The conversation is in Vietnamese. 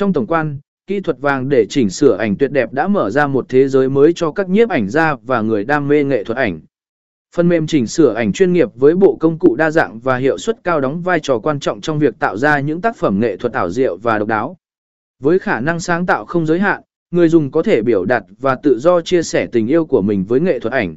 Trong tổng quan, kỹ thuật vàng để chỉnh sửa ảnh tuyệt đẹp đã mở ra một thế giới mới cho các nhiếp ảnh gia và người đam mê nghệ thuật ảnh. Phần mềm chỉnh sửa ảnh chuyên nghiệp với bộ công cụ đa dạng và hiệu suất cao đóng vai trò quan trọng trong việc tạo ra những tác phẩm nghệ thuật ảo diệu và độc đáo. Với khả năng sáng tạo không giới hạn, người dùng có thể biểu đạt và tự do chia sẻ tình yêu của mình với nghệ thuật ảnh.